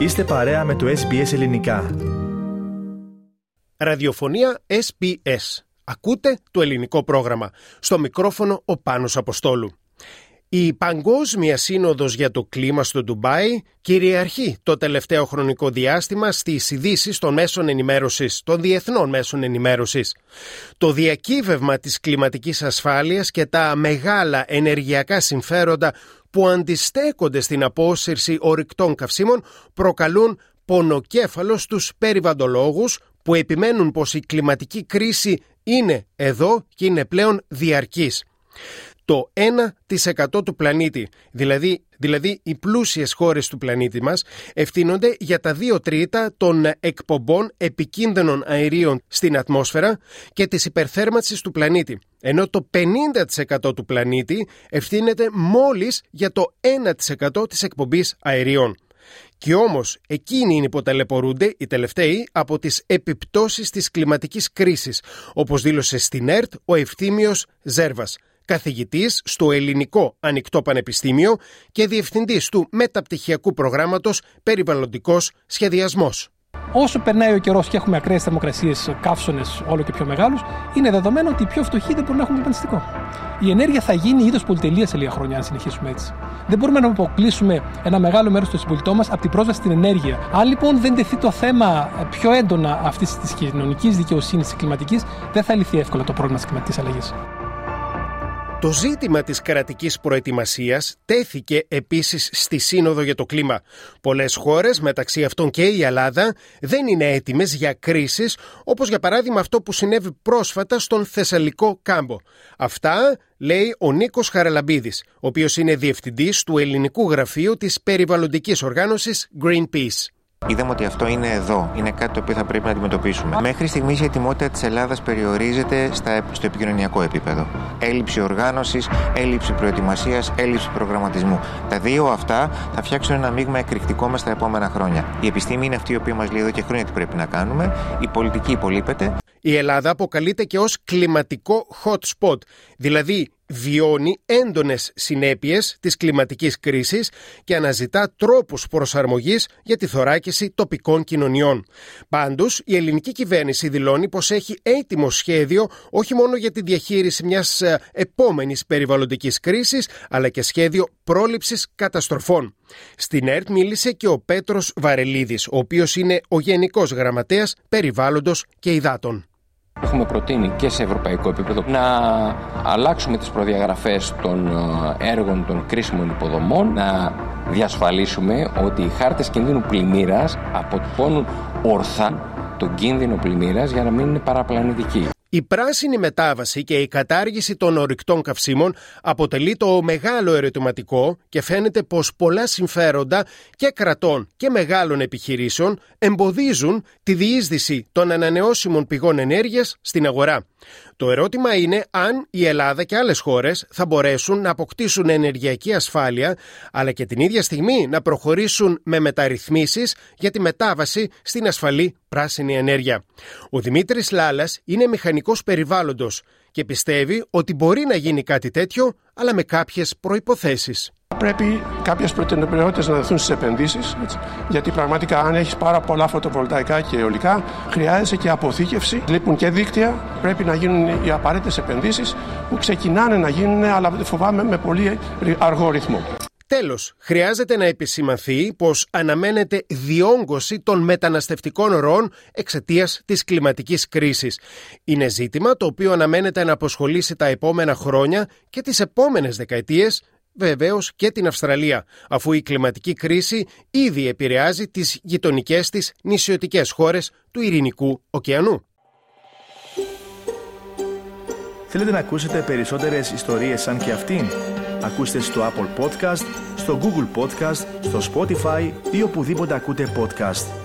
Είστε παρέα με το SBS Ελληνικά. Ραδιοφωνία SBS. Ακούτε το ελληνικό πρόγραμμα. Στο μικρόφωνο ο Πάνος Αποστόλου. Η Παγκόσμια Σύνοδος για το Κλίμα στο Ντουμπάι κυριαρχεί το τελευταίο χρονικό διάστημα στις ειδήσεις των μέσων ενημέρωσης, των διεθνών μέσων ενημέρωσης. Το διακύβευμα της κλιματικής ασφάλειας και τα μεγάλα ενεργειακά συμφέροντα που αντιστέκονται στην απόσυρση ορυκτών καυσίμων προκαλούν πονοκέφαλος στους περιβαντολόγους που επιμένουν πως η κλιματική κρίση είναι εδώ και είναι πλέον διαρκής το 1% του πλανήτη, δηλαδή, δηλαδή οι πλούσιες χώρες του πλανήτη μας, ευθύνονται για τα 2 τρίτα των εκπομπών επικίνδυνων αερίων στην ατμόσφαιρα και της υπερθέρμανσης του πλανήτη, ενώ το 50% του πλανήτη ευθύνεται μόλις για το 1% της εκπομπής αερίων. Και όμως εκείνοι είναι που ταλαιπωρούνται, οι τελευταίοι, από τις επιπτώσεις της κλιματικής κρίσης, όπως δήλωσε στην ΕΡΤ ο Ευθύμιος Ζέρβας καθηγητής στο Ελληνικό Ανοιχτό Πανεπιστήμιο και διευθυντής του μεταπτυχιακού προγράμματος Περιβαλλοντικός Σχεδιασμός. Όσο περνάει ο καιρός και έχουμε ακραίες θερμοκρασίες, καύσονες όλο και πιο μεγάλους, είναι δεδομένο ότι οι πιο φτωχοί δεν μπορούν να έχουν κλιματιστικό. Η ενέργεια θα γίνει είδος πολυτελείας σε λίγα χρόνια, αν συνεχίσουμε έτσι. Δεν μπορούμε να αποκλείσουμε ένα μεγάλο μέρος των συμπολιτών μας από την πρόσβαση στην ενέργεια. Αν λοιπόν δεν τεθεί το θέμα πιο έντονα αυτής της κοινωνικής δικαιοσύνης τη κλιματικής, δεν θα λυθεί εύκολα το πρόβλημα της κλιματικής αλλαγής. Το ζήτημα της κρατικής προετοιμασίας τέθηκε επίσης στη Σύνοδο για το κλίμα. Πολλές χώρες, μεταξύ αυτών και η Ελλάδα, δεν είναι έτοιμες για κρίσεις, όπως για παράδειγμα αυτό που συνέβη πρόσφατα στον Θεσσαλικό κάμπο. Αυτά λέει ο Νίκος Χαραλαμπίδης, ο οποίος είναι διευθυντής του ελληνικού γραφείου της περιβαλλοντικής οργάνωσης Greenpeace. Είδαμε ότι αυτό είναι εδώ. Είναι κάτι το οποίο θα πρέπει να αντιμετωπίσουμε. Μέχρι στιγμής η ετοιμότητα της Ελλάδας περιορίζεται στα, στο επικοινωνιακό επίπεδο. Έλλειψη οργάνωσης, έλλειψη προετοιμασίας, έλλειψη προγραμματισμού. Τα δύο αυτά θα φτιάξουν ένα μείγμα εκρηκτικό μες στα επόμενα χρόνια. Η επιστήμη είναι αυτή η οποία μας λέει εδώ και χρόνια τι πρέπει να κάνουμε. Η πολιτική υπολείπεται. Η Ελλάδα αποκαλείται και ως κλιματικό hot spot, δηλαδή βιώνει έντονες συνέπειες της κλιματικής κρίσης και αναζητά τρόπους προσαρμογής για τη θωράκιση τοπικών κοινωνιών. Πάντως, η ελληνική κυβέρνηση δηλώνει πως έχει έτοιμο σχέδιο όχι μόνο για τη διαχείριση μιας ε, επόμενης περιβαλλοντικής κρίσης, αλλά και σχέδιο πρόληψης καταστροφών. Στην ΕΡΤ μίλησε και ο Πέτρος Βαρελίδης, ο οποίος είναι ο Γενικός Γραμματέας Περιβάλλοντος και Υδάτων. Έχουμε προτείνει και σε ευρωπαϊκό επίπεδο να αλλάξουμε τις προδιαγραφές των ε, έργων των κρίσιμων υποδομών, να διασφαλίσουμε ότι οι χάρτες κινδύνου πλημμύρας αποτυπώνουν ορθά τον κίνδυνο πλημμύρας για να μην είναι παραπλανητικοί. Η πράσινη μετάβαση και η κατάργηση των ορυκτών καυσίμων αποτελεί το μεγάλο ερωτηματικό και φαίνεται πως πολλά συμφέροντα και κρατών και μεγάλων επιχειρήσεων εμποδίζουν τη διείσδυση των ανανεώσιμων πηγών ενέργειας στην αγορά. Το ερώτημα είναι αν η Ελλάδα και άλλες χώρες θα μπορέσουν να αποκτήσουν ενεργειακή ασφάλεια αλλά και την ίδια στιγμή να προχωρήσουν με μεταρρυθμίσεις για τη μετάβαση στην ασφαλή πράσινη ενέργεια. Ο Δημήτρης Λάλας είναι μηχανικός περιβάλλοντος και πιστεύει ότι μπορεί να γίνει κάτι τέτοιο αλλά με κάποιες προϋποθέσεις πρέπει κάποιες προτεραιότητες να δοθούν στις επενδύσεις. Γιατί πραγματικά, αν έχεις πάρα πολλά φωτοβολταϊκά και αιωλικά, χρειάζεται και αποθήκευση. Λείπουν και δίκτυα. Πρέπει να γίνουν οι απαραίτητες επενδύσεις που ξεκινάνε να γίνουν, αλλά φοβάμαι με πολύ αργό ρυθμό. Τέλος, χρειάζεται να επισημανθεί πως αναμένεται διόγκωση των μεταναστευτικών ροών εξαιτίας της κλιματικής κρίσης. Είναι ζήτημα το οποίο αναμένεται να αποσχολήσει τα επόμενα χρόνια και τις επόμενες δεκαετίες βεβαίως και την Αυστραλία, αφού η κλιματική κρίση ήδη επηρεάζει τις γειτονικές της νησιωτικές χώρες του Ειρηνικού ωκεανού. Θέλετε να ακούσετε περισσότερες ιστορίες σαν και αυτήν; Ακούστε στο Apple Podcast, στο Google Podcast, στο Spotify ή οπουδήποτε ακούτε podcast.